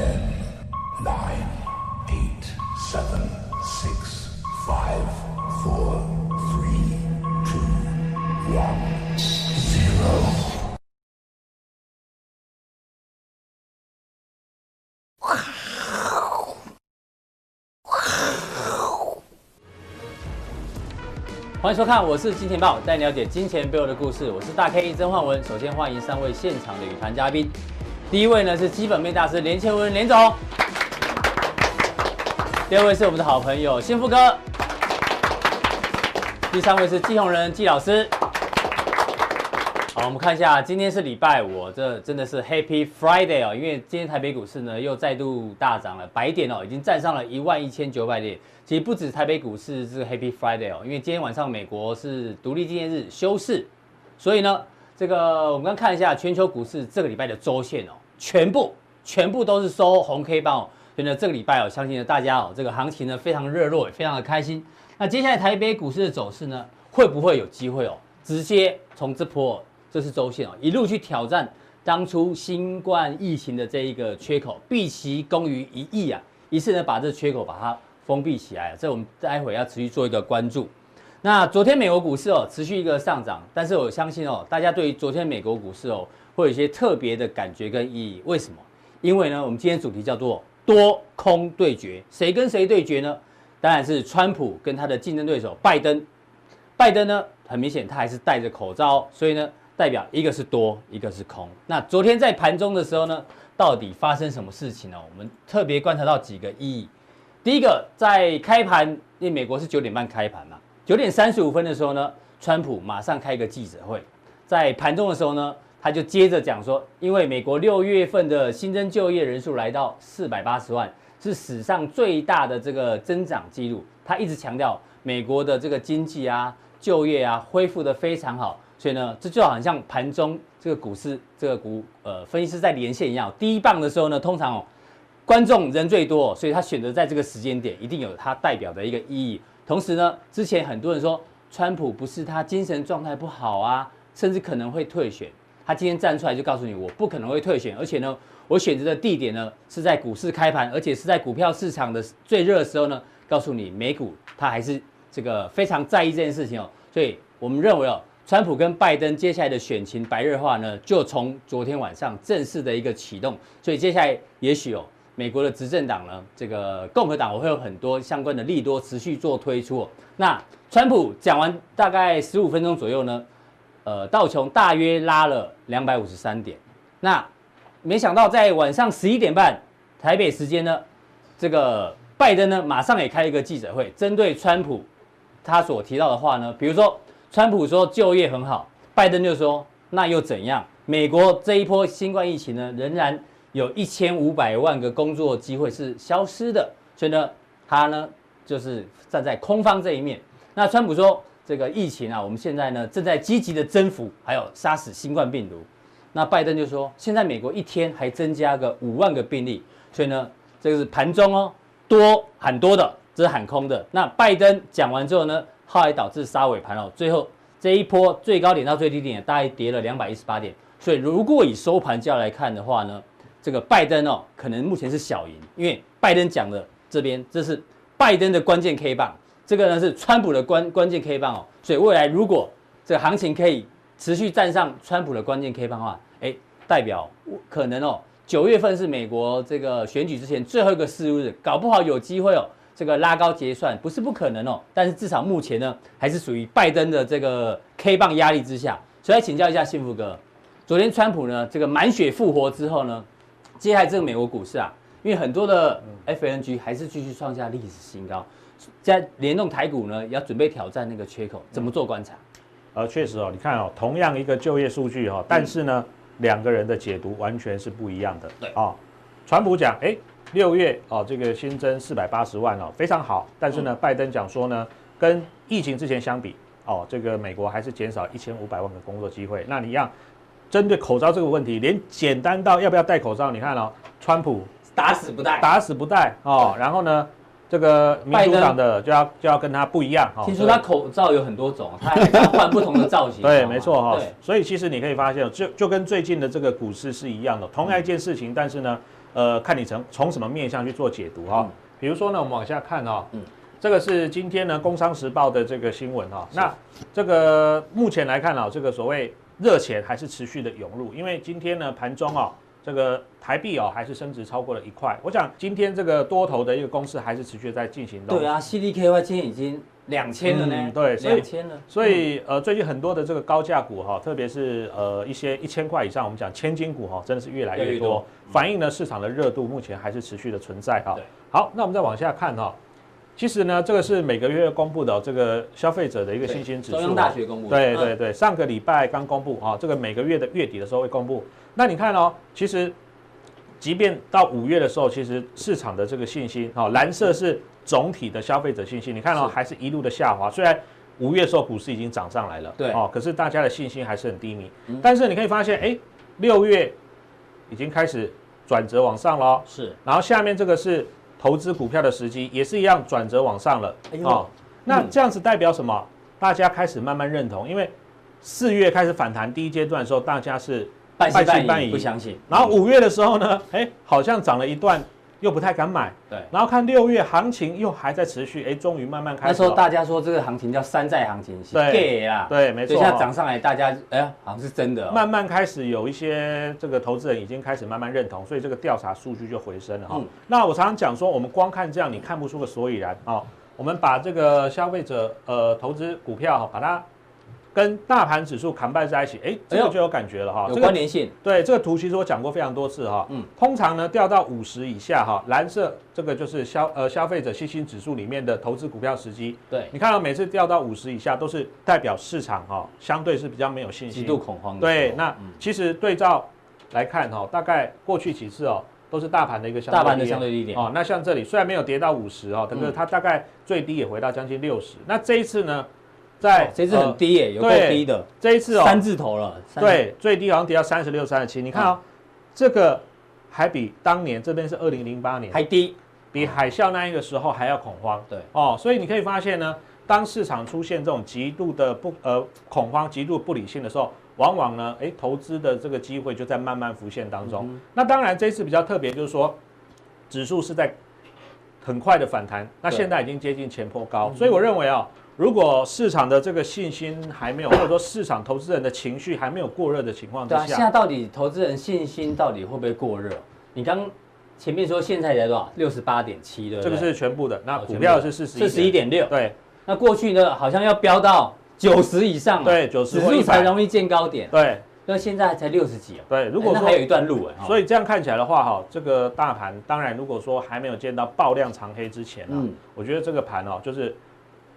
Ten, nine, eight, seven, six, five, four, three, two, one, zero. 欢迎收看，我是金钱豹，带你了解金钱背后的故事。我是大 K 曾焕文。首先欢迎三位现场的与谈嘉宾。第一位呢是基本面大师连千文连总。第二位是我们的好朋友幸福哥。第三位是季宏仁季老师。好，我们看一下，今天是礼拜五，这真的是 Happy Friday 哦，因为今天台北股市呢又再度大涨了百点哦，已经站上了一万一千九百点。其实不止台北股市是 Happy Friday 哦，因为今天晚上美国是独立纪念日休市，所以呢，这个我们刚看一下全球股市这个礼拜的周线哦，全部全部都是收红 K 棒哦，所以呢，这个礼拜哦，相信呢大家哦，这个行情呢非常热络，也非常的开心。那接下来台北股市的走势呢，会不会有机会哦，直接从这波？这是周线哦，一路去挑战当初新冠疫情的这一个缺口，毕其功于一役啊，一次呢把这缺口把它封闭起来。这我们待会要持续做一个关注。那昨天美国股市哦持续一个上涨，但是我相信哦，大家对于昨天美国股市哦会有一些特别的感觉跟意义。为什么？因为呢，我们今天主题叫做多空对决，谁跟谁对决呢？当然是川普跟他的竞争对手拜登。拜登呢，很明显他还是戴着口罩，所以呢。代表一个是多，一个是空。那昨天在盘中的时候呢，到底发生什么事情呢？我们特别观察到几个意义。第一个，在开盘，因为美国是九点半开盘嘛，九点三十五分的时候呢，川普马上开一个记者会，在盘中的时候呢，他就接着讲说，因为美国六月份的新增就业人数来到四百八十万，是史上最大的这个增长记录。他一直强调美国的这个经济啊、就业啊恢复得非常好。所以呢，这就好像盘中这个股市这个股呃分析师在连线一样，第一棒的时候呢，通常哦观众人最多，所以他选择在这个时间点，一定有他代表的一个意义。同时呢，之前很多人说川普不是他精神状态不好啊，甚至可能会退选。他今天站出来就告诉你，我不可能会退选，而且呢，我选择的地点呢是在股市开盘，而且是在股票市场的最热的时候呢，告诉你美股他还是这个非常在意这件事情哦。所以我们认为哦。川普跟拜登接下来的选情白热化呢，就从昨天晚上正式的一个启动，所以接下来也许哦，美国的执政党呢，这个共和党我会有很多相关的利多持续做推出哦。那川普讲完大概十五分钟左右呢，呃，道琼大约拉了两百五十三点。那没想到在晚上十一点半台北时间呢，这个拜登呢马上也开一个记者会，针对川普他所提到的话呢，比如说。川普说就业很好，拜登就说那又怎样？美国这一波新冠疫情呢，仍然有一千五百万个工作机会是消失的，所以呢，他呢就是站在空方这一面。那川普说这个疫情啊，我们现在呢正在积极的征服，还有杀死新冠病毒。那拜登就说现在美国一天还增加个五万个病例，所以呢，这个是盘中哦多很多的，这是喊空的。那拜登讲完之后呢？后来导致杀尾盘哦，最后这一波最高点到最低点大概跌了两百一十八点，所以如果以收盘价来看的话呢，这个拜登哦可能目前是小赢，因为拜登讲的这边这是拜登的关键 K 棒，这个呢是川普的关关键 K 棒哦，所以未来如果这个行情可以持续站上川普的关键 K 棒的话，哎，代表可能哦九月份是美国这个选举之前最后一个事务日，搞不好有机会哦。这个拉高结算不是不可能哦，但是至少目前呢，还是属于拜登的这个 K 棒压力之下。所以来请教一下幸福哥，昨天川普呢这个满血复活之后呢，接下来这个美国股市啊，因为很多的 FNG 还是继续创下历史新高，在联动台股呢，要准备挑战那个缺口，怎么做观察？呃，确实哦，你看哦，同样一个就业数据哈、哦，但是呢，两个人的解读完全是不一样的。对啊、哦，川普讲，哎。六月哦，这个新增四百八十万哦，非常好。但是呢，拜登讲说呢，跟疫情之前相比哦，这个美国还是减少一千五百万个工作机会。那你要针对口罩这个问题，连简单到要不要戴口罩，你看哦，川普打死不戴，打死不戴哦。然后呢，这个民主党的就要就要跟他不一样哈。听说他口罩有很多种，他还要换不同的造型。对，没错哈。所以其实你可以发现，就就跟最近的这个股市是一样的，同样一件事情，但是呢。呃，看你从从什么面向去做解读哈。嗯、比如说呢，我们往下看哈，嗯，这个是今天呢《工商时报》的这个新闻哈。那这个目前来看啊，这个所谓热钱还是持续的涌入，因为今天呢盘中啊，这个台币哦还是升值超过了一块。我想今天这个多头的一个攻势还是持续在进行。对啊，CDKY 今天已经。两千了呢、嗯，对，两千了。所以呃，最近很多的这个高价股哈，特别是呃一些一千块以上，我们讲千金股哈，真的是越来越多，越多反映呢市场的热度目前还是持续的存在哈。对好，那我们再往下看哈，其实呢，这个是每个月公布的这个消费者的一个信心指数，中央大学公布。对对对，上个礼拜刚公布哈，这个每个月的月底的时候会公布。那你看哦，其实即便到五月的时候，其实市场的这个信心哈，蓝色是。总体的消费者信心，你看哦还是一路的下滑。虽然五月的时候股市已经涨上来了，对哦，可是大家的信心还是很低迷。但是你可以发现，哎，六月已经开始转折往上了。是，然后下面这个是投资股票的时机，也是一样转折往上了。哦，那这样子代表什么？大家开始慢慢认同，因为四月开始反弹第一阶段的时候，大家是半信半疑，不相信。然后五月的时候呢，哎，好像涨了一段。又不太敢买，对，然后看六月行情又还在持续，哎，终于慢慢开始。那时候大家说这个行情叫山寨行情，对啊，对，没错。现在涨上来，大家哎，好像是真的。慢慢开始有一些这个投资人已经开始慢慢认同，所以这个调查数据就回升了哈。那我常常讲说，我们光看这样，你看不出个所以然啊。我们把这个消费者呃投资股票哈，把它。跟大盘指数扛败在一起，哎，这个就有感觉了哈，有关联性。对，这个图其实我讲过非常多次哈。嗯，通常呢掉到五十以下哈，蓝色这个就是消呃消费者信心指数里面的投资股票时机。对，你看到每次掉到五十以下，都是代表市场哈相对是比较没有信心，极度恐慌。对，那其实对照来看哈，大概过去几次哦，都是大盘的一个相对低点。大盘的相对低点哦，那像这里虽然没有跌到五十哦，但是它大概最低也回到将近六十。那这一次呢？在、哦、这次很低耶，呃、有够低的。这一次哦，三字头了。对，最低好像跌到三十六、三十七。你看哦，嗯、这个还比当年这边是二零零八年还低，比海啸那一个时候还要恐慌。对哦，所以你可以发现呢，当市场出现这种极度的不呃恐慌、极度不理性的时候，往往呢，哎，投资的这个机会就在慢慢浮现当中。嗯、那当然，这一次比较特别，就是说指数是在很快的反弹，那现在已经接近前坡高，对所以我认为啊、哦。如果市场的这个信心还没有，或者说市场投资人的情绪还没有过热的情况之下，对啊，现在到底投资人信心到底会不会过热？你刚前面说现在才多少？六十八点七，对不对？这个是全部的，那股票是四十四十一点六，对。那过去呢，好像要飙到九十以上，对，九十指数才容易见高点，对。那现在才六十几啊，对。如果说还有一段路哎，所以这样看起来的话，哈，这个大盘当然如果说还没有见到爆量长黑之前啊，我觉得这个盘哦，就是。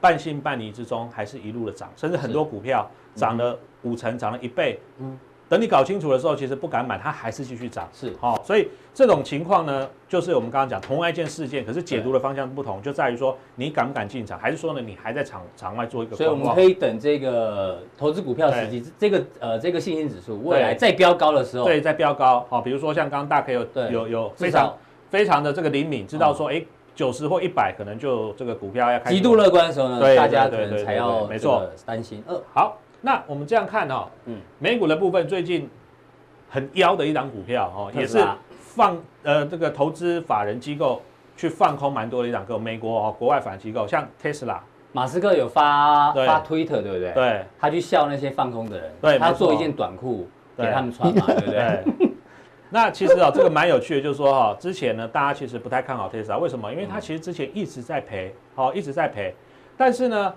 半信半疑之中，还是一路的涨，甚至很多股票涨了五成，涨了一倍。嗯，等你搞清楚的时候，其实不敢买，它还是继续涨。是，好，所以这种情况呢，就是我们刚刚讲同一件事件，可是解读的方向不同，就在于说你敢不敢进场，还是说呢，你还在场场外做一个。所以我们可以等这个投资股票时机，这个呃这个信心指数未来再飙高的时候，对，再飙高。好，比如说像刚刚大 K 有有有非常非常的这个灵敏，知道说哎。九十或一百，可能就这个股票要开始极度乐观的时候呢，对大家可能才要没错。担心。二好，那我们这样看哈、哦，嗯，美股的部分最近很妖的一档股票哦，也是放呃这个投资法人机构去放空蛮多的一档个美国哦国外法人机构，像 Tesla，马斯克有发对发推特对不对？对，他去笑那些放空的人，对，他做一件短裤给他们穿嘛，对不对？那其实啊，这个蛮有趣的，就是说哈，之前呢，大家其实不太看好特斯拉，为什么？因为它其实之前一直在赔，好，一直在赔。但是呢，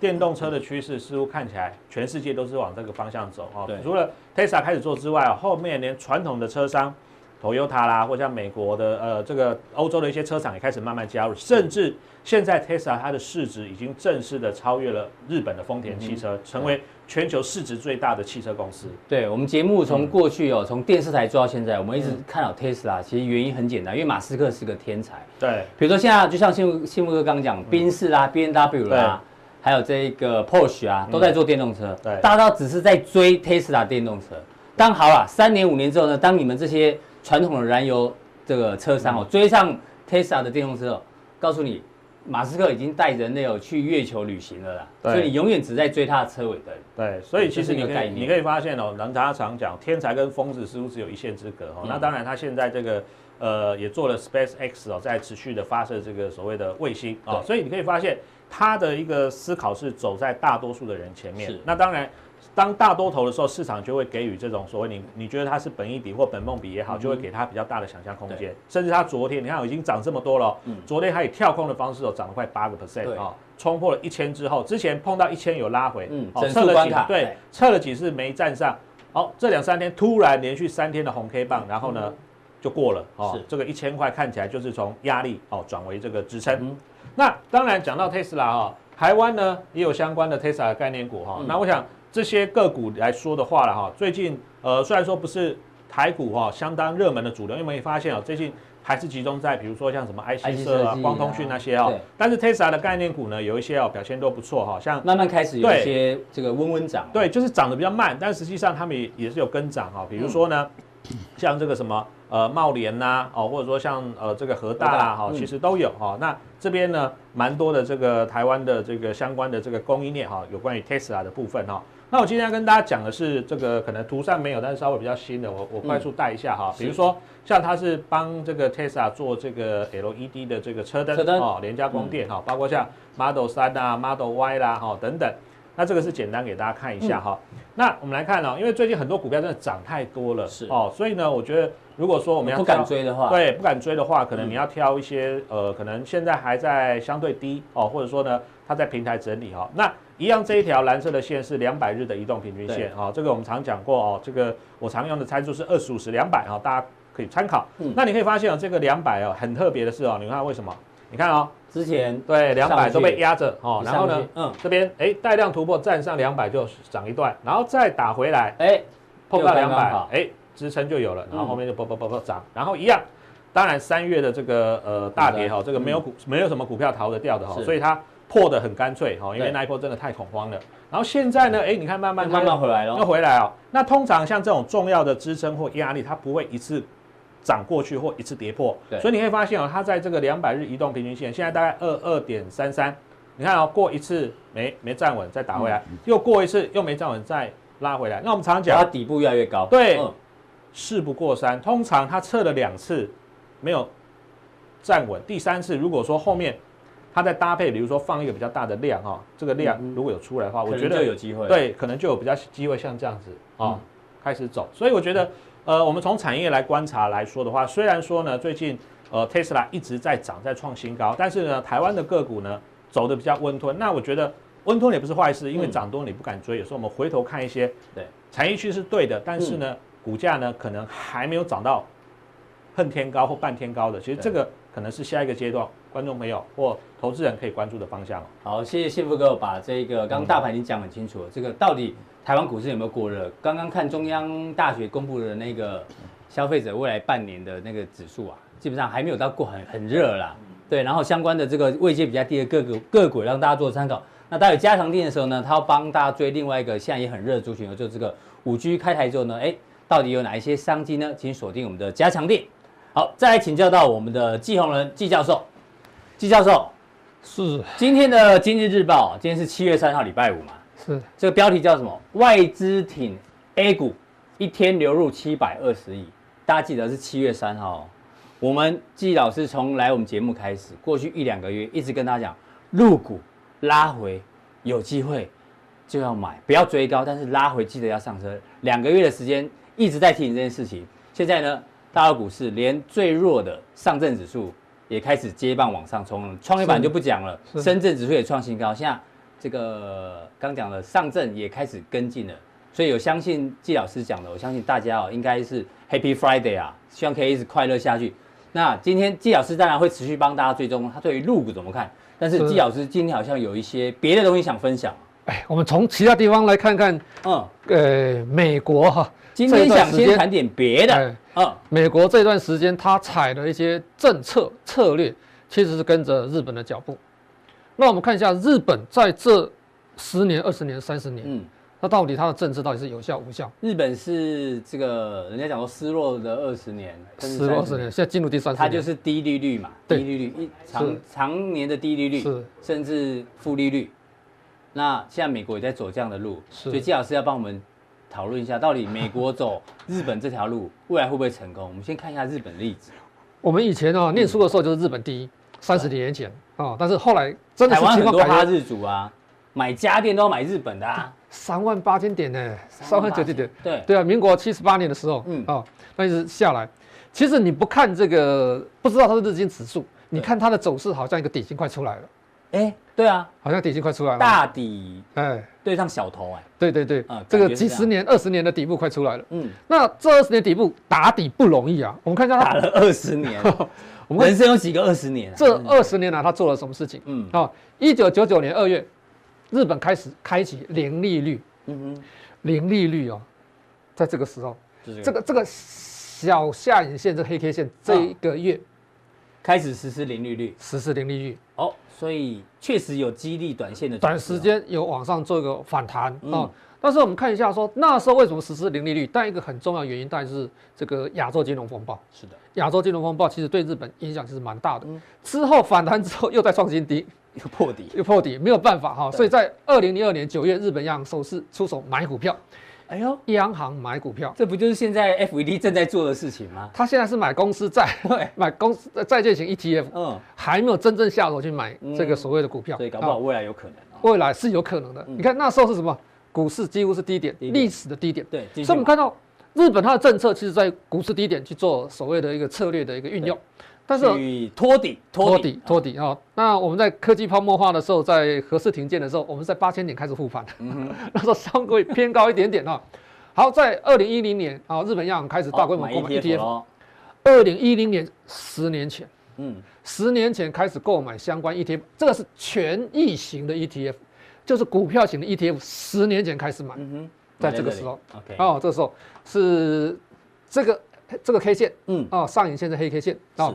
电动车的趋势似乎看起来全世界都是往这个方向走啊。对。除了特斯拉开始做之外，后面连传统的车商，Toyota 啦，或像美国的呃这个欧洲的一些车厂也开始慢慢加入，甚至现在特斯拉它的市值已经正式的超越了日本的丰田汽车，成为。全球市值最大的汽车公司。对，我们节目从过去哦，从电视台做到现在，我们一直看好特斯拉。其实原因很简单，因为马斯克是个天才。对，比如说现在就像幸福幸福哥刚刚讲，宾士啦、B N W 啦，还有这个 Porsche 啊，都在做电动车。对，大家只是在追 Tesla 电动车。当好了，三年五年之后呢，当你们这些传统的燃油这个车商哦追上 Tesla 的电动车，告诉你。马斯克已经带人类有去月球旅行了啦，所以你永远只在追他的车尾灯。对，所以其实你可以你可以发现哦，人家常讲天才跟疯子似乎只有一线之隔哦。嗯、那当然，他现在这个呃也做了 SpaceX 哦，在持续的发射这个所谓的卫星啊、哦，所以你可以发现他的一个思考是走在大多数的人前面。是那当然。当大多头的时候，市场就会给予这种所谓你你觉得它是本益比或本梦比也好，就会给它比较大的想象空间。甚至它昨天你看已经涨这么多了，嗯，昨天它以跳空的方式哦涨了快八个 percent 啊，冲破了一千之后，之前碰到一千有拉回，嗯，哦，测了几对，测对了几次没站上，好，这两三天突然连续三天的红 K 棒，然后呢就过了哦，是。这个一千块看起来就是从压力哦转为这个支撑。嗯、那当然讲到 Tesla 哈，台湾呢也有相关的 Tesla 概念股哈，嗯、那我想。这些个股来说的话了哈，最近呃虽然说不是台股哈相当热门的主流，因为你发现哦最近还是集中在比如说像什么 IC 设啊、光通讯那些哦，但是 Tesla 的概念股呢有一些哦表现都不错哈，像慢慢开始有一些这个温温涨，对，就是涨得比较慢，但实际上他们也也是有跟涨哈，比如说呢像这个什么呃茂联呐哦，或者说像呃这个和大啦哈，其实都有哈。那这边呢蛮多的这个台湾的这个相关的这个供应链哈，有关于 Tesla 的部分哈。那我今天要跟大家讲的是这个，可能图上没有，但是稍微比较新的，我我快速带一下哈。嗯、比如说，像它是帮这个 Tesla 做这个 LED 的这个车灯，哦，联加光电哈，嗯、包括像 Model 三啊、Model Y 啦哈等等。那这个是简单给大家看一下哈。嗯、那我们来看哦，因为最近很多股票真的涨太多了，是哦，所以呢，我觉得如果说我们要不敢追的话，对，不敢追的话，可能你要挑一些、嗯、呃，可能现在还在相对低哦，或者说呢，它在平台整理哈。那一样，这一条蓝色的线是两百日的移动平均线啊，这个我们常讲过哦。这个我常用的参数是二十五十两百啊，大家可以参考。嗯，那你可以发现哦，这个两百哦，很特别的是哦，你看为什么？你看哦，之前对两百都被压着哦，然后呢，嗯，这边哎带量突破站上两百就涨一段，然后再打回来，哎碰到两百，哎支撑就有了，然后后面就啵啵啵啵涨，然后一样，当然三月的这个呃大跌哈，这个没有股没有什么股票逃得掉的哈，所以它。破的很干脆哈，因为那一波真的太恐慌了。然后现在呢，哎，你看慢慢慢慢回来了，又回来哦。那通常像这种重要的支撑或压力，它不会一次涨过去或一次跌破。对，所以你可以发现哦，它在这个两百日移动平均线，现在大概二二点三三。你看哦，过一次没没站稳，再打回来，又过一次又没站稳，再拉回来。那我们常常讲，它底部越来越高。对，事不过三。通常它测了两次没有站稳，第三次如果说后面。它在搭配，比如说放一个比较大的量哈，这个量如果有出来的话，我觉得有机会，对，可能就有比较机会像这样子啊开始走。所以我觉得，呃，我们从产业来观察来说的话，虽然说呢，最近呃 Tesla 一直在涨，在创新高，但是呢，台湾的个股呢走的比较温吞。那我觉得温吞也不是坏事，因为涨多你不敢追。有时候我们回头看一些，对，产业区是对的，但是呢，股价呢可能还没有涨到恨天高或半天高的。其实这个可能是下一个阶段。观众朋友或投资人可以关注的方向。好，谢谢幸福哥把这个刚刚大盘已经讲很清楚了。这个到底台湾股市有没有过热？刚刚看中央大学公布的那个消费者未来半年的那个指数啊，基本上还没有到过很很热啦。对，然后相关的这个位阶比较低的个股个股让大家做参考。那待会加强錠的时候呢，他要帮大家追另外一个现在也很热的族群，就这个五 G 开台之后呢，哎，到底有哪一些商机呢？请锁定我们的加强錠。好，再来请教到我们的季宏仁季教授。季教授，是今天的《经济日报》，今天是七月三号，礼拜五嘛？是这个标题叫什么？外资挺 A 股，一天流入七百二十亿。大家记得是七月三号。我们季老师从来我们节目开始，过去一两个月一直跟大家讲，入股拉回有机会就要买，不要追高，但是拉回记得要上车。两个月的时间一直在提醒这件事情。现在呢，大陆股市连最弱的上证指数。也开始接棒往上冲了，创业板就不讲了，深圳指数也创新高，现在这个刚讲的上证也开始跟进了，所以有相信季老师讲的，我相信大家哦应该是 Happy Friday 啊，希望可以一直快乐下去。那今天季老师当然会持续帮大家追踪，他对于入股怎么看？但是季老师今天好像有一些别的东西想分享。哎，我们从其他地方来看看，嗯，呃，美国哈。今天想先谈点别的。啊，美国这段时间它采的一些政策策略，其实是跟着日本的脚步。那我们看一下日本在这十年、二十年、三十年，嗯，那到底它的政策到底是有效无效？日本是这个人家讲说失落的二十年，失落二十年，现在进入第三十年，它就是低利率嘛，低利率一长长年的低利率，是甚至负利率。那现在美国也在走这样的路，所以季老师要帮我们。讨论一下，到底美国走日本这条路未来会不会成功？我们先看一下日本例子。我们以前哦念书的时候就是日本第一，三十年前啊，但是后来真的是台湾很多哈日主啊，买家电都要买日本的啊。三万八千点呢，三万九千点，对对啊，民国七十八年的时候，嗯嗯哦，那一直下来。其实你不看这个，不知道它是日经指数，你看它的走势好像一个底薪快出来了，哎，对啊，好像底薪快出来了。大底哎，对上小头哎，对对对。啊，这个几十年、二十年的底部快出来了。嗯，那这二十年底部打底不容易啊，我们看一下。它，打了二十年，我们人生有几个二十年啊？这二十年来他做了什么事情？嗯。哦，一九九九年二月，日本开始开启零利率，嗯哼，零利率哦，在这个时候，就是这个。这个小下影线这个黑 K 线这一个月开始实施零利率实施零利率，哦，所以确实有激励短线的短时间有往上做一个反弹嗯哦。但是我们看一下说那时候为什么实施零利率？但一个很重要的原因，当然是这个亚洲金融风暴。是的，亚洲金融风暴其实对日本影响其实蛮大的。嗯之后反弹之后又再创新低，又破底，又破底，没有办法哈。对所以在二零零二年九月，日本央行首次出手买股票，哎呦，央行买股票，这不就是现在 FED 正在做的事情吗？他现在是买公司债，对，买公司呃债券型 ETF，嗯，还没有真正下手去买这个所谓的股票，所以搞不好啊未来有可能哦。未来是有可能的。你看那时候是什么？股市几乎是低点，历史的低点。对，所以我们看到日本它的政策，其实在股市低点去做所谓的一个策略的一个运用，但是去托底，托底托底啊。那我们在科技泡沫化的时候，在合适停建的时候，我们在八千点开始护盘，那时候稍微偏高一点点啊。好，在二零一零年啊，日本央行开始大规模购买 ETF。咯二零一零年，十年前，嗯，十年前开始购买相关 ETF，这个是权益型的 ETF，就是股票型的 ETF。十年前开始买，嗯哼，在这个时候，OK，哦，这个时候是这个这个 K 线，嗯，哦，上影线是黑 K 线是。哦。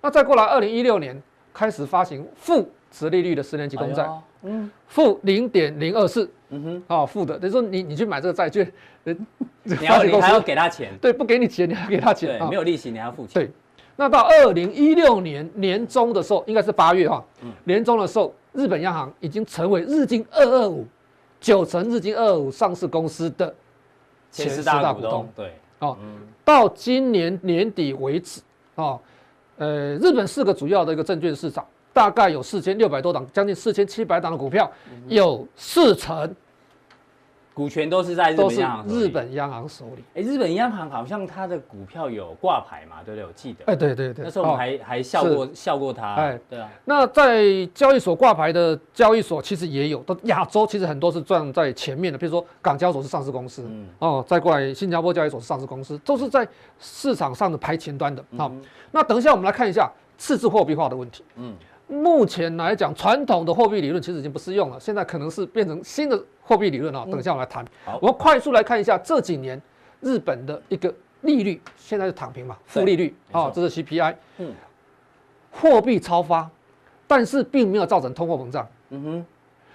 那再过来，二零一六年开始发行负值利率的十年期公债，嗯。负零点零二四，嗯哼，哦，负的，等于说你你去买这个债券，人你要你还要给他钱，对不给你钱，你还要给他钱，没有利息你还要付钱，对，那到二零一六年年中的时候，应该是八月哈，年中的时候，日本央行已经成为日经二二五九成日经二二五上市公司的前十大股东，对，哦。到今年年底为止，哦，呃，日本四个主要的一个证券市场，大概有四千六百多档，将近四千七百档的股票，有四成股权都是在日都是本央行日，本央行手里。哎，日本央行好像它的股票有挂牌嘛，对不对？我记得，哎，对对对，那时候我们哦还还笑过笑过他，哎对啊，那在交易所挂牌的交易所其实也有，都亚洲其实很多是站在前面的，比如说港交所是上市公司，嗯哦，再过来新加坡交易所是上市公司，都是在市场上的排前端的。好、那等一下我们来看一下赤字货币化的问题。嗯目前来讲，传统的货币理论其实已经不适用了，现在可能是变成新的货币理论啊。等一下我们来谈。好我们快速来看一下这几年日本的一个利率，现在是躺平嘛，负利率啊、这是 CPI。嗯货币超发，但是并没有造成通货膨胀，嗯哼，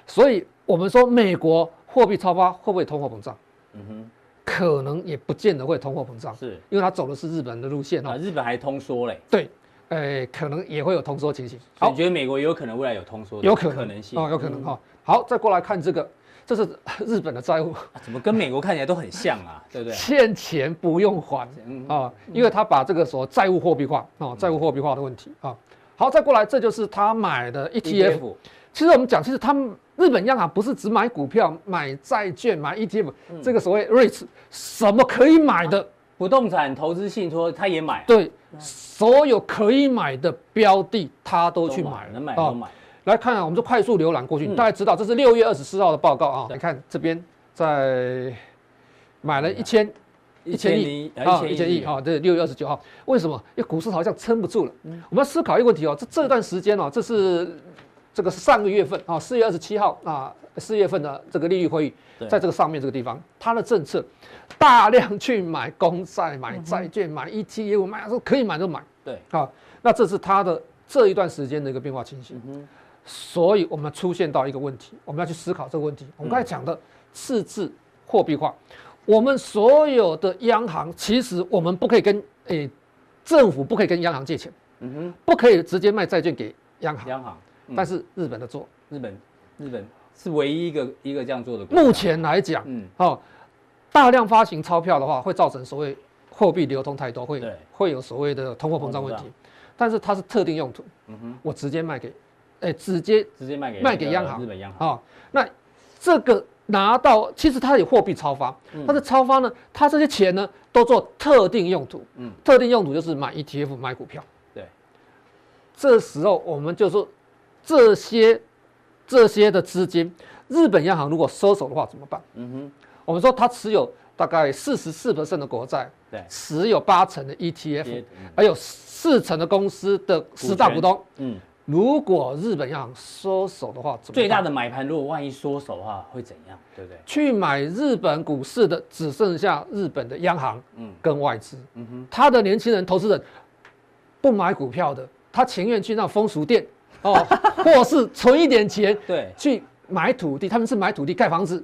所以我们说美国货币超发会不会通货膨胀？嗯哼，可能也不见得会通货膨胀，是因为它走的是日本的路线啊，哦。日本还通缩嘞，对，呃，可能也会有通缩情形。好。你觉得美国也有可能未来有通缩的有可能。可能性？哦，有可能哈。好，再过来看这个，这是 日本的债务，啊怎么跟美国看起来都很像啊，对不对？欠钱不用还。嗯。啊，因为他把这个所谓债务货币化哦，债务货币化的问题啊。好，再过来，这就是他买的 ETF。其实我们讲，其实他们日本央行不是只买股票、买债券、买 ETF，这个所谓 REITs 什么可以买的，不动产投资信托他也买，对，所有可以买的标的他都去买了，能买哦都买，来看啊，我们就快速浏览过去，大家知道这是六月二十四号的报告啊。对你看这边在买了一千一千亿啊，一千亿啊，这六月二十九号，为什么？因为股市好像撑不住了。我们要思考一个问题哦，这这段时间哦，这是这个是上个月份啊，四月二十七号啊，四月份的这个利率会议，在这个上面这个地方，它的政策大量去买公债、买债券、买 ETF，买说可以买就买。对，啊，那这是它的这一段时间的一个变化情形。所以我们出现到一个问题，我们要去思考这个问题。我们刚才讲的赤字货币化，我们所有的央行其实我们不可以跟诶政府不可以跟央行借钱，嗯哼，不可以直接卖债券给央行。央行，嗯但是日本的做，日本日本是唯一一个一个这样做的，目前来讲，嗯，哦，大量发行钞票的话，会造成所谓货币流通太多，会对。会有所谓的通货膨胀问题。但是它是特定用途，嗯哼，我直接卖给，哎、欸，直接直接卖给卖给央行，日本央行。啊、哦，那这个拿到其实它有货币超发，嗯、但是超发呢，它这些钱呢都做特定用途，嗯，特定用途就是买 ETF 买股票，对，这时候我们就说这些这些的资金，日本央行如果收手的话怎么办？嗯哼，我们说它持有。大概四十四的国债，对，持有八成的 ETF，还有四成的公司的十大股东。嗯，如果日本央行缩手的话，最大的买盘如果万一缩手的话，会怎样？对不对？去买日本股市的只剩下日本的央行，嗯，跟外资。嗯哼，他的年轻人、投资人不买股票的，他情愿去那风俗店哦，或是存一点钱，对，去买土地，他们是买土地盖房子，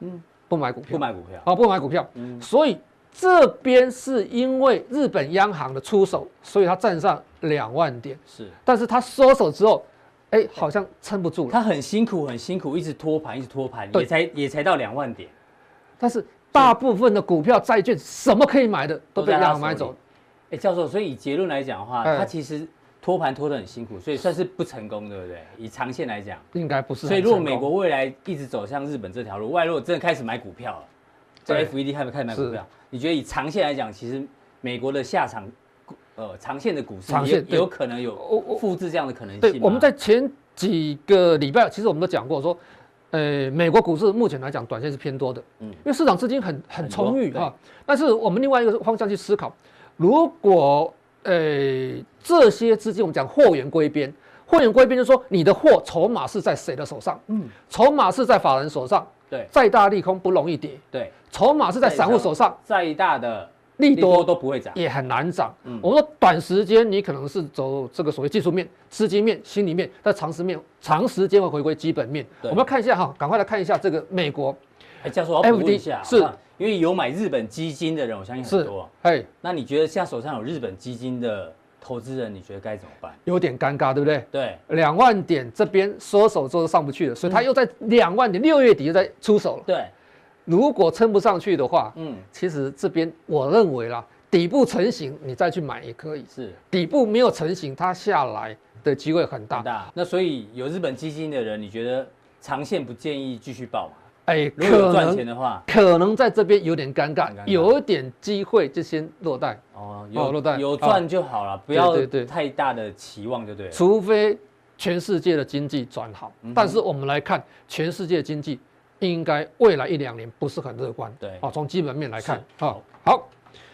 嗯。不买股票，不买股票，啊，不买股票。嗯，所以这边是因为日本央行的出手，所以它站上两万点。是，但是它收手之后，哎，好像撑不住了。它很辛苦，很辛苦，一直拖盘，一直拖盘，也才也才到两万点。但是大部分的股票、债券，什么可以买的都被央行买走。哎，教授，所以以结论来讲的话，它其实。拖盘拖得很辛苦，所以算是不成功，对不对？以长线来讲，应该不是。所以如果美国未来一直走向日本这条路，外如果真的开始买股票了，在 FED 开始开始买股票，你觉得以长线来讲，其实美国的下场，呃，长线的股市也有可能有复制这样的可能性。对，我们在前几个礼拜，其实我们都讲过说，呃，美国股市目前来讲，短线是偏多的，嗯，因为市场资金很很充裕啊。但是我们另外一个方向去思考，如果呃，这些资金我们讲货源归边，货源归边就是说你的货筹码是在谁的手上？嗯，筹码是在法人手上。对，再大利空不容易跌。对，筹码是在散户手上，再大的利多都不会涨，也很难涨。嗯，我们说短时间你可能是走这个所谓技术面、资金面、心理面，但长时面长时间会回归基本面。我们要看一下哈，赶快来看一下这个美国。哎，教授，我要补一下，是。因为有买日本基金的人，我相信很多。哎，那你觉得现在手上有日本基金的投资人，你觉得该怎么办？有点尴尬，对不对？对，两万点这边缩手之后上不去了，所以他又在两万点，六月底又在出手了。对，如果撑不上去的话，嗯，其实这边我认为啦，底部成型你再去买也可以。是，底部没有成型，它下来的机会很大。很大。那所以有日本基金的人，你觉得长线不建议继续抱吗？哎，如果有赚钱的话，可能在这边有点尴尬，有点机会就先落袋。哦，有落袋，有赚就好了，不要太大的期望，就对。除非全世界的经济转好，但是我们来看，全世界经济应该未来一两年不是很乐观。对，啊，从基本面来看，好，好，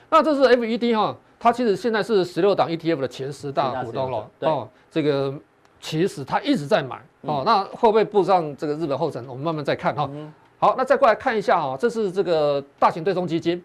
那这是 FED 哈，它其实现在是十六档 ETF 的前十大股东了。哦，这个其实它一直在买。哦，那会不会步上这个日本后尘？我们慢慢再看哈。好，那再过来看一下哈，这是这个大型对冲基金，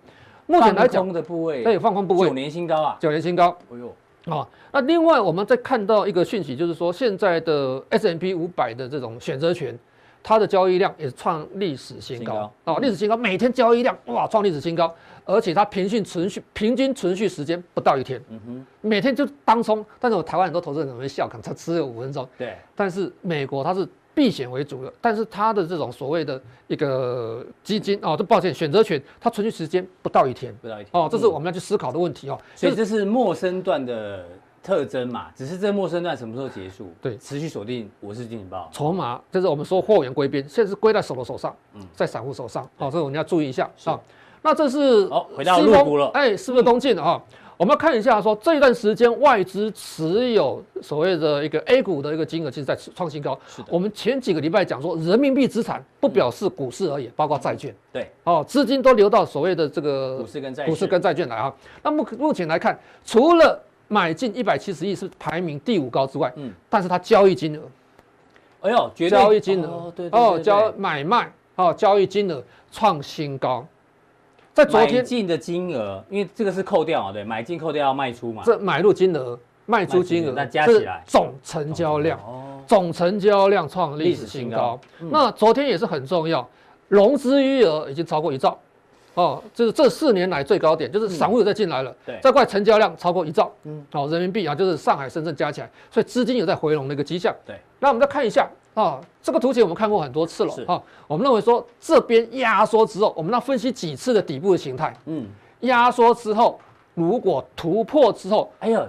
目前来讲的部位，对，放空部位九年新高啊，九年新高。哎呦，啊，那另外我们再看到一个讯息，就是说现在的 S M P 五百的这种选择权，它的交易量也创历史新高啊，历史新高，每天交易量哇创历史新高。而且它平均存续平均存续时间不到一天，嗯哼，每天就当冲。但是我台湾很多投资人可能会笑，可能才持有五分钟。对。但是美国它是避险为主的，但是它的这种所谓的一个基金哦，这抱歉选择权，它存续时间不到一天，不到一天哦，这是我们要去思考的问题哦。所以这是陌生段的特征嘛？只是这陌生段什么时候结束？对，持续锁定我是金钱豹筹码，就是我们说货源归边，现在是归在手的手上，嗯，在散户手上。哦，这个我们要注意一下啊。那这是哦，回到陆股了，哎，是不是东进啊？我们要看一下，说这一段时间外资持有所谓的一个 A 股的一个金额，其实在创新高。是的。我们前几个礼拜讲说，人民币资产不表示股市而已，包括债券。对。哦，资金都流到所谓的这个股市跟债股市跟债券来啊。那目目前来看，除了买进一百七十亿是排名第五高之外，嗯，但是它交易金额，哎呦，交易金额，对哦，交买卖哦，交易金额创新高。在昨天进的金额，因为这个是扣掉啊，对，买进扣掉要卖出嘛。这买入金额、卖出金额，那加起来。总成交量，总成交量创历史新高。那昨天也是很重要，融资余额已经超过一兆，哦，就是这四年来最高点，就是散户有在进来了。对，再过来成交量超过一兆，嗯，好，人民币啊，就是上海、深圳加起来，所以资金有在回笼的一个迹象。对，那我们再看一下。啊，这个图形我们看过很多次了。是啊，我们认为说这边压缩之后，我们要分析几次的底部的形态。嗯，压缩之后，如果突破之后，哎呀，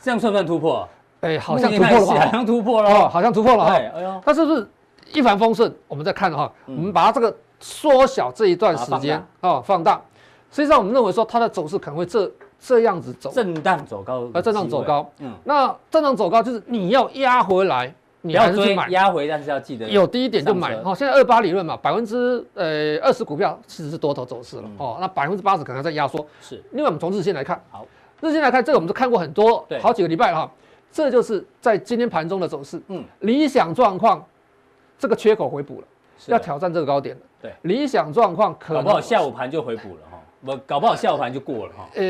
这样算不算突破？哎，好像突破了吧？好像突破了哦，好像突破了哈。哎呦，它是不是一帆风顺？我们再看哈，我们把它这个缩小这一段时间哦，放大。实际上，我们认为说它的走势可能会这这样子走，震荡走高，呃，震荡走高。嗯，那震荡走高就是你要压回来，你还是去买压回，但是要记得有低一点就买。哦，现在二八理论嘛，百分之呃二十股票其实是多头走势了。哦，那百分之八十可能在压缩。是。另外，我们从日线来看，好，日线来看，这个我们都看过很多，好几个礼拜了哈。这就是在今天盘中的走势。嗯，理想状况，这个缺口回补了，要挑战这个高点了。对，理想状况可能搞不好下午盘就回补了哈。我搞不好下午盘就过了哈。呃，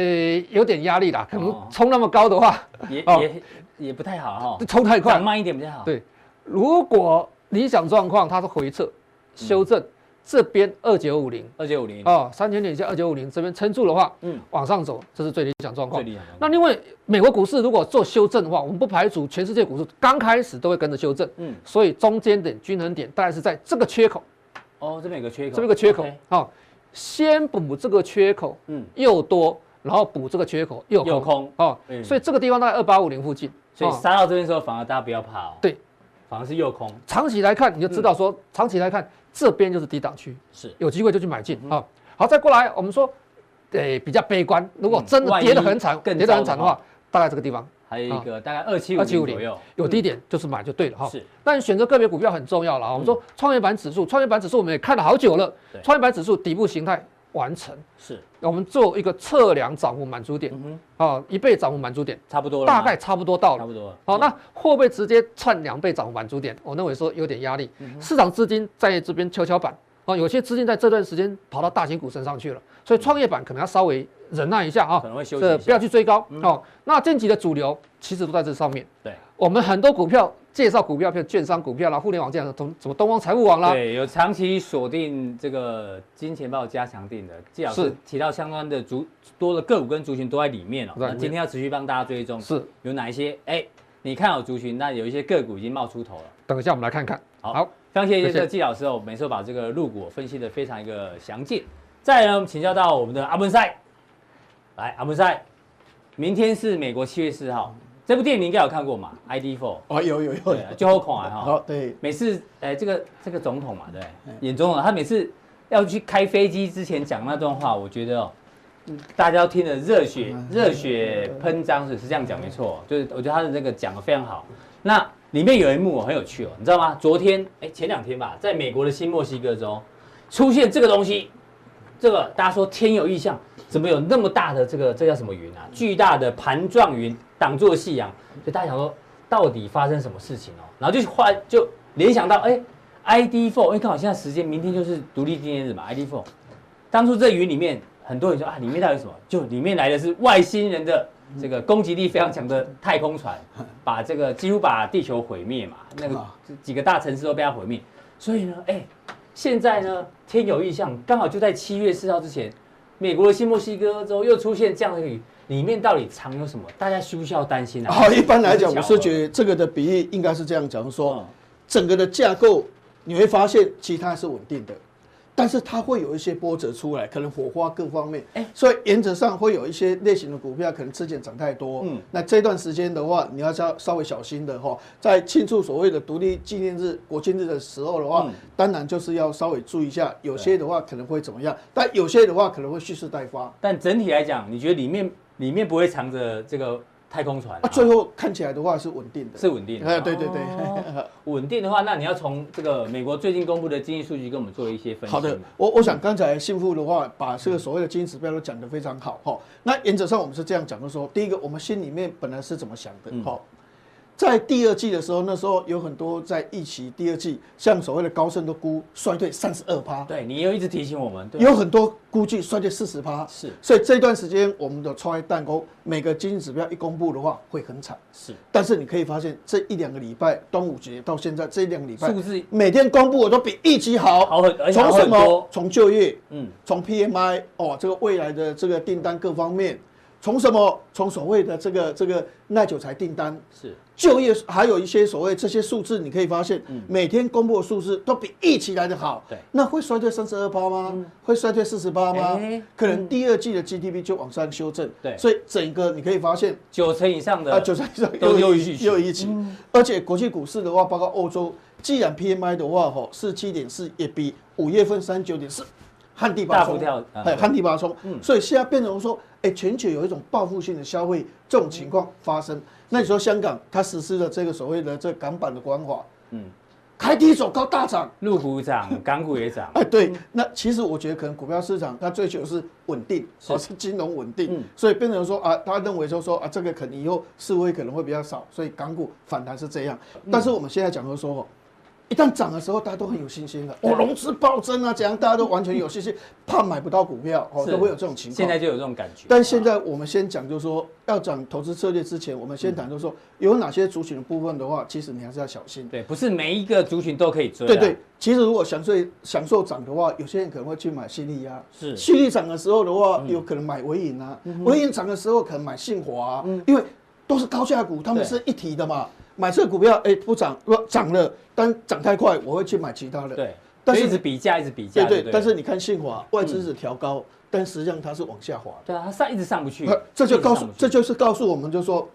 有点压力啦，可能冲那么高的话，也也也不太好哈。冲太快，慢一点比较好。对，如果理想状况它是回撤、修正，这边二九五零，二九五零。哦，三千点下二九五零这边撑住的话，嗯，往上走，这是最理想状况。那另外，美国股市如果做修正的话，我们不排除全世界股市刚开始都会跟着修正。嗯，所以中间点均衡点大概是在这个缺口。哦，这边有个缺口，这边有个缺口，好。先补这个缺口，嗯，又多，然后补这个缺口又空，哦，所以这个地方大概二八五零附近，所以杀到这边的时候，反而大家不要怕哦，对，反而是又空。长期来看，你就知道说，长期来看这边就是低档区，是有机会就去买进啊。好，再过来我们说，诶，比较悲观，如果真的跌得很惨，跌得很惨的话，大概这个地方。还有一个大概二七二七五零左右，有低点就是买就对了哈。是，但选择个别股票很重要了啊。我们说创业板指数，创业板指数我们也看了好久了。创业板指数底部形态完成，是，我们做一个测量涨幅满足点，啊，一倍涨幅满足点。差不多了，大概差不多到了，差不多。好，那会不会直接创两倍涨幅满足点？我认为说有点压力，市场资金在这边跷跷板，啊，有些资金在这段时间跑到大型股身上去了，所以创业板可能要稍微。忍耐一下啊，可能会休息，不要去追高。哦。那近期的主流其实都在这上面。对，我们很多股票介绍股票，譬如券商股票啦、互联网这样的，什么东方财富网啦，对，有长期锁定这个金钱豹加强定的，季老师提到相关的族多的个股跟族群都在里面哦。那今天要持续帮大家追踪，是有哪一些？哎，你看好族群，那有一些个股已经冒出头了。等一下我们来看看。好，非常谢谢这个季老师哦，每次把这个入股分析的非常一个详尽。再来呢，我们请教到我们的阿文赛。来，阿文赛，明天是美国七月四号，这部电影你应该有看过嘛？ID Four 哦，有有有，就好看哈。好，对，每次哎，这个这个总统嘛，对，演总统，他每次要去开飞机之前讲那段话，我觉得哦，大家都听得热血热血喷张，是是这样讲没错，就是我觉得他的那个讲的非常好。那里面有一幕很有趣哦，你知道吗？昨天哎，前两天吧，在美国的新墨西哥州出现这个东西。这个大家说天有异象，怎么有那么大的这个这叫什么云啊？巨大的盘状云挡住了夕阳，所以大家想说到底发生什么事情哦？然后就画就联想到哎，ID4，因为刚好现在时间，明天就是独立纪念日嘛，ID Four，。当初这云里面很多人说啊，里面到底什么？就里面来的是外星人的这个攻击力非常强的太空船，把这个几乎把地球毁灭嘛，那个几个大城市都被它毁灭。所以呢，哎。现在呢，天有异象，刚好就在七月四号之前，美国的新墨西哥州又出现这样的雨，里面到底藏有什么？大家需不需要担心啊？好，一般来讲，我是觉得这个的比喻应该是这样讲说，整个的架构你会发现，其他是稳定的。但是它会有一些波折出来，可能火花各方面，哎，所以原则上会有一些类型的股票可能之前涨太多，嗯，那这段时间的话，你要稍稍微小心的哈，在庆祝所谓的独立纪念日、国庆日的时候的话，当然就是要稍微注意一下，有些的话可能会怎么样，但有些的话可能会蓄势待发。但整体来讲，你觉得里面里面不会藏着这个？太空船啊，最后看起来的话是稳定的，是稳定的。哎，对对对，稳定的话，那你要从这个美国最近公布的经济数据跟我们做一些分析。好的，我我想刚才信富的话，把这个所谓的经济指标都讲得非常好哈。那原则上我们是这样讲的说，第一个，我们心里面本来是怎么想的哈。在第二季的时候，那时候有很多在一起第二季，像所谓的高盛都估衰退三十二趴。对，你又一直提醒我们，有很多估计衰退四十趴。是，所以这段时间我们的创业蛋糕每个经济指标一公布的话会很惨。是，但是你可以发现这一两个礼拜，端午节到现在这一两个礼拜，数字每天公布的都比预期好。好很，从什么？从就业，嗯，从 PMI 哦，这个未来的这个订单各方面。从什么？从所谓的这个这个耐久材订单是就业，还有一些所谓这些数字，你可以发现，每天公布的数字都比预期来的好。对，那会衰退三十二趴吗？会衰退四十八吗？可能第二季的 GDP 就往上修正。对，所以整个你可以发现九成以上的啊，九成以上都优于预期，优于预期。而且国际股市的话，包括欧洲，既然 PMI 的话，吼四七点四也比五月份三九点四。旱地拔葱，哎，旱地拔葱，所以现在变成说，哎，全球有一种报复性的消费这种情况发生。那你说香港它实施了这个所谓的这港版的国安法，嗯，开低走高大涨，陆股涨，港股也涨，哎，对，那其实我觉得可能股票市场它追求的是稳定，哦，是金融稳定，所以变成说啊，他认为就说啊，这个可能以后示威可能会比较少，所以港股反弹是这样。但是我们现在讲的说。一旦涨的时候，大家都很有信心了。我融资暴增啊，这样大家都完全有信心，怕买不到股票，哦，都会有这种情况。现在就有这种感觉。但现在我们先讲，就是说要讲投资策略之前，我们先谈，就是说有哪些族群的部分的话，其实你还是要小心。对，不是每一个族群都可以追。对对，其实如果享受享受涨的话，有些人可能会去买新力啊。是。新力涨的时候的话，有可能买纬颖啊。纬颖涨的时候，可能买信华，因为都是高价股，他们是一体的嘛。买这个股票，哎，不涨，不涨了，但涨太快，我会去买其他的。对，但是一直比价，一直比价。对对，但是你看信华，外资是调高，但实际上它是往下滑。对啊，它上一直上不去。这就告诉，这就是告诉我们，就是说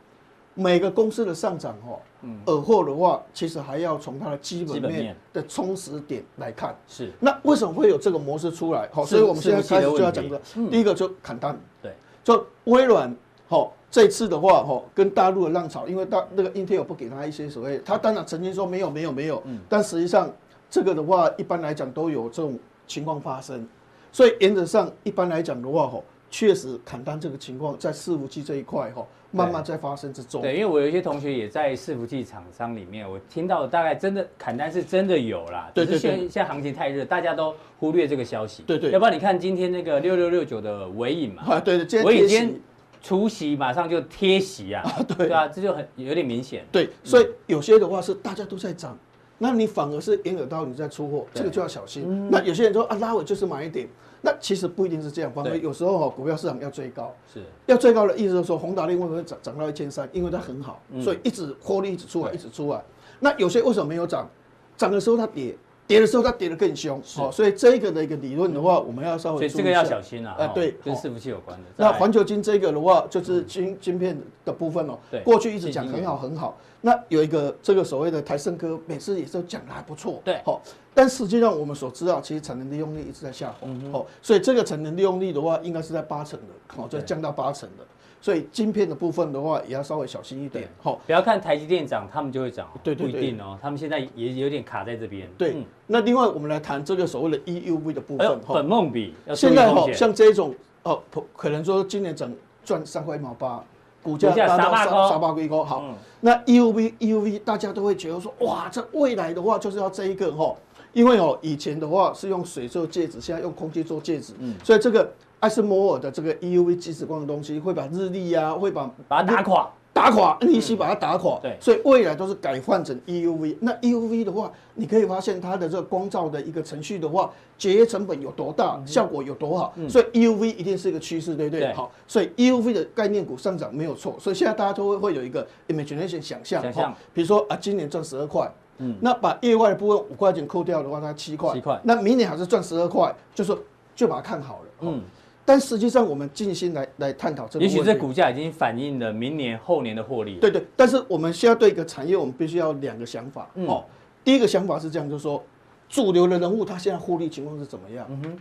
每个公司的上涨，哈，而后的话，其实还要从它的基本面的充实点来看。是。那为什么会有这个模式出来？好，所以我们现在开始就要讲的，第一个就砍单。对，就微软，好。这次的话，哈，跟大陆的浪潮，因为大那个 Intel 不给他一些所谓，他当然曾经说没有没有没有，但实际上这个的话，一般来讲都有这种情况发生，所以原则上一般来讲的话，哈，确实砍单这个情况在伺服器这一块，哈，慢慢在发生之中。对，因为我有一些同学也在伺服器厂商里面，我听到大概真的砍单是真的有啦，对对现，现在行情太热，大家都忽略这个消息。对对，要不然你看今天那个六六六九的尾影嘛，啊，对对，尾影今天。除息马上就贴息啊，啊对，对啊，这就很有点明显。对，所以有些的话是大家都在涨，那你反而是掩耳盗铃在出货，这个就要小心。嗯、那有些人说啊，拉尾就是买一点，那其实不一定是这样，反而有时候哈，股票市场要追高，是要追高的意思就是说，宏达电为什么涨涨到一千三？因为它很好，所以一直获利一直出来，一直出来。那有些为什么没有涨？涨的时候它跌。跌的时候，它跌得更凶，好，所以这个的一个理论的话，我们要稍微注意。所以这个要小心啊。哎，对，跟伺服器有关的。那环球金这个的话，就是晶晶片的部分哦。对。过去一直讲很好很好，那有一个这个所谓的台盛科，每次也是讲的还不错。对。好，但实际上我们所知道，其实产能利用率一直在下滑。嗯。好，所以这个产能利用率的话，应该是在八成的，好，就降到八成的。所以晶片的部分的话，也要稍微小心一点。好，不要看台积电涨，他们就会涨。对对对，不一定哦。他们现在也有点卡在这边。对。那另外，我们来谈这个所谓的 EUV 的部分。本梦比。现在哈，像这种哦，可能说今年整赚三块一毛八，股价达到三三八规高。好，那 EUV EUV 大家都会觉得说，哇，这未来的话就是要这一个哈，因为哦，以前的话是用水做介质，现在用空气做介质。嗯。所以这个。艾斯摩尔的这个 EUV 极紫光的东西会把日历啊，会把把它打垮，打垮 NEC 把它打垮。对，所以未来都是改换成 EUV。那 EUV 的话，你可以发现它的这个光照的一个程序的话，节约成本有多大，效果有多好。所以 EUV 一定是一个趋势，对不对？好，所以 EUV 的概念股上涨没有错。所以现在大家都会会有一个 imagination 想象，想象，比如说啊，今年赚十二块，嗯，那把业外的部分五块钱扣掉的话，它七块，七块。那明年还是赚十二块，就是就把它看好了，嗯。但实际上，我们静心来来探讨这个。也许这股价已经反映了明年后年的获利。对对，但是我们现在对一个产业，我们必须要两个想法。嗯、哦，第一个想法是这样，就是说，主流的人物他现在获利情况是怎么样？嗯哼。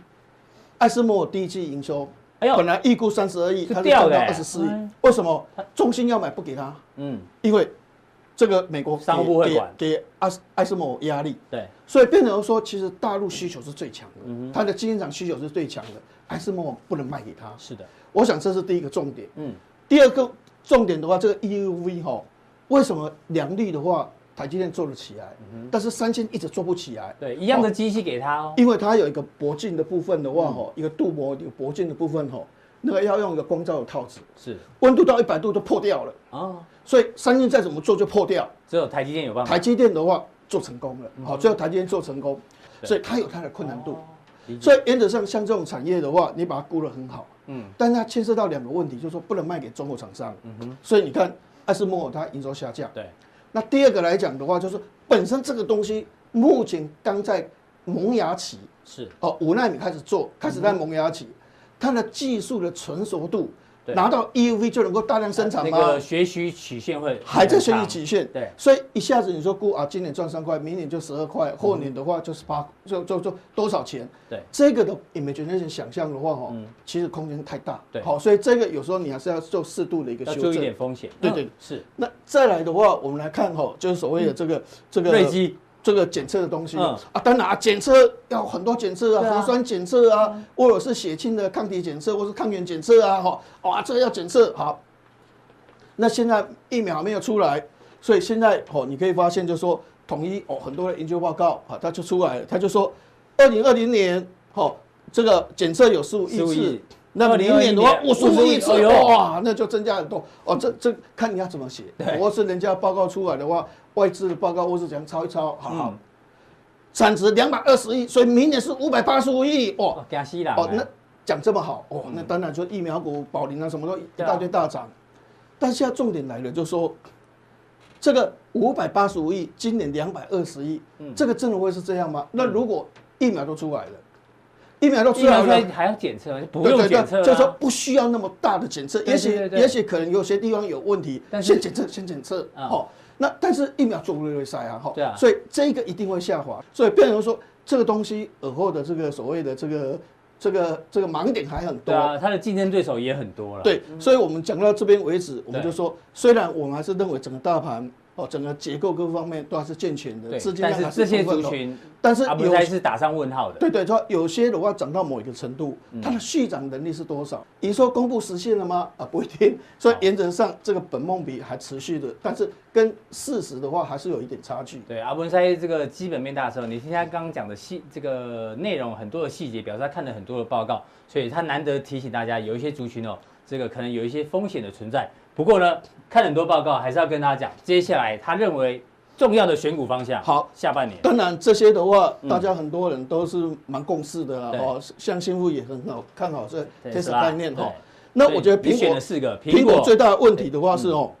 艾斯摩尔第一季营收，哎呦，本来预估三十二亿，他掉到二十四亿，为什么？中心要买不给他？嗯，因为这个美国商务部会管，给艾斯艾斯摩尔压力。对，所以变成说，其实大陆需求是最强的，嗯、哼他的晶圆厂需求是最强的。艾斯莫不能卖给他。是的，我想这是第一个重点。嗯，第二个重点的话，这个 EUV 哈，为什么良率的话，台积电做得起来，但是三星一直做不起来。对，一样的机器给他哦。因为它有一个薄镜的部分的话哈，一个镀膜有薄镜的部分哈，那个要用一个光照的套子，是。温度到一百度都破掉了啊。所以三星再怎么做就破掉，只有台积电有办法。台积电的话做成功了，好，最后台积电做成功，所以它有它的困难度。所以原则上，像这种产业的话，你把它估得很好，嗯，但是它牵涉到两个问题，就是说不能卖给中国厂商，嗯哼，所以你看艾斯摩尔它营收下降，对。那第二个来讲的话，就是本身这个东西目前刚在萌芽期，是。哦，五纳米开始做，开始在萌芽期，它的技术的成熟度。拿到 EUV 就能够大量生产吗？那个学习曲线会还在学习曲线，对，所以一下子你说估啊，今年赚三块，明年就十二块，后年的话就是八，就就就多少钱？对，这个的 imagination 想象的话，哈，其实空间太大，对，好，所以这个有时候你还是要做适度的一个修正，要注意点风险，对对是。那再来的话，我们来看哈，就是所谓的这个这个瑞基。这个检测的东西、嗯、啊，当然啊，检测要很多检测啊，核酸检测啊，嗯、或者是血清的抗体检测，或是抗原检测啊，哈，哇，这个要检测好。那现在疫苗还没有出来，所以现在哦，你可以发现就是说，统一哦，很多的研究报告啊，它就出来了，它就说，二零二零年哦，这个检测有十五亿次，那么明年的话五十五亿次，哇，那就增加很多哦。这这看你要怎么写，如果是人家报告出来的话。外资的报告，我是讲抄一抄，好好，产值两百二十亿，所以明年是五百八十五亿，哦，加息了，哦，那讲这么好，哦，那当然就疫苗股、宝林啊，什么都一大堆大涨。但现在重点来了，就是说这个五百八十五亿，今年两百二十亿，这个真的会是这样吗？那如果疫苗都出来了，疫苗都出来了，还要检测，不用检测，就是说不需要那么大的检测，也许也许可能有些地方有问题，先检测，先检测，哦。那但是疫苗做不会塞啊，哈，对啊，所以这个一定会下滑，所以变成说这个东西尔后的这个所谓的这个这个这个盲点还很多，啊，它的竞争对手也很多了，对，所以我们讲到这边为止，我们就说，虽然我们还是认为整个大盘。哦，整个结构各方面都还是健全的，资金量还是充分的。但是有些是打上问号的。对对，说有些的话涨到某一个程度，它的续涨能力是多少？你说公布实现了吗？啊，不一定。所以原则上这个本梦比还持续的，但是跟事实的话还是有一点差距。对，阿文塞这个基本面大的时候，你听他刚刚讲的细这个内容很多的细节，表示他看了很多的报告，所以他难得提醒大家有一些族群哦，这个可能有一些风险的存在。不过呢，看很多报告，还是要跟大家讲，接下来他认为重要的选股方向。好，下半年。当然这些的话，大家很多人都是蛮共识的啦。哦，像新富也很好看好这 Tesla 概念哈。那我觉得苹果四个苹果最大的问题的话是哦，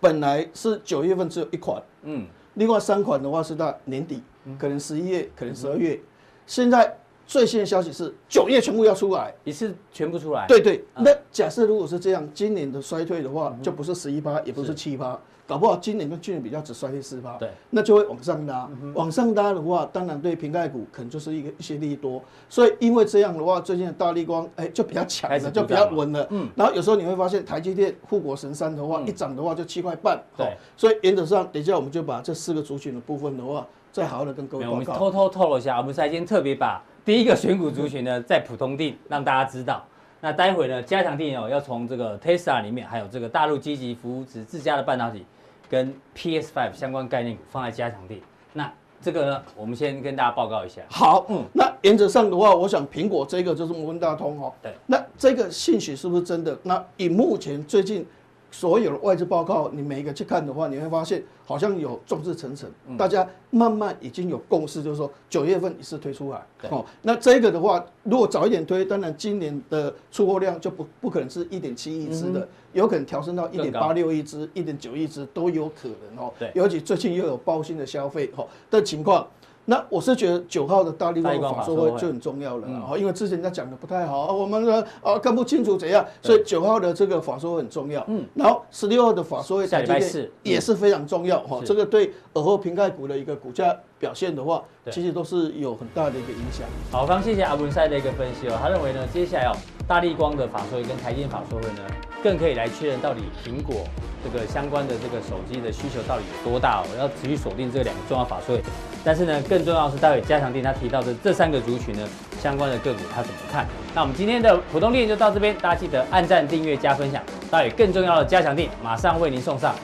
本来是九月份只有一款，嗯，另外三款的话是到年底，可能十一月，可能十二月，现在。最新的消息是九月全部要出来，一次全部出来。对对，那假设如果是这样，今年的衰退的话，就不是十一趴，也不是七趴，搞不好今年跟去年比较只衰退四趴。对，那就会往上拉，往上拉的话，当然对瓶盖股可能就是一个一些利多。所以因为这样的话，最近的大力光哎就比较强了，就比较稳了。嗯，然后有时候你会发现台积电护国神山的话，一涨的话就七块半。对，所以原则上，等一下我们就把这四个族群的部分的话，再好好的跟各位报告。我们偷偷透露一下，我们今天特别把。第一个选股族群呢，在普通地让大家知道。那待会呢，加强地哦，要从这个 Tesla 里面，还有这个大陆积极扶持自家的半导体跟 PS5 相关概念股放在加强地。那这个呢，我们先跟大家报告一下。好，嗯，那原则上的话，我想苹果这个就是摩根大通哈。对。那这个信息是不是真的？那以目前最近。所有的外资报告，你每一个去看的话，你会发现好像有众志成城，大家慢慢已经有共识，就是说九月份一次推出来。哦，那这个的话，如果早一点推，当然今年的出货量就不不可能是一点七亿只的，有可能调升到一点八六亿只、一点九亿只都有可能哦。对，尤其最近又有爆新的消费哦的情况。那我是觉得九号的大力光法说会就很重要了，因为之前他讲的不太好，我们呢啊看不清楚怎样，所以九号的这个法说会很重要。嗯，然后十六号的法说会在今天也是非常重要哈，这个对尔后苹概股的一个股价表现的话，其实都是有很大的一个影响。好，非常谢谢阿文赛的一个分析哦，他认为呢，接下来哦，大力光的法说会跟台积电法说会呢，更可以来确认到底苹果。这个相关的这个手机的需求到底有多大哦？要持续锁定这两个重要法说。但是呢，更重要的是待会加强店他提到的这三个族群呢，相关的个股他怎么看？那我们今天的普通店就到这边，大家记得按赞、订阅、加分享。待会更重要的加强店马上为您送上。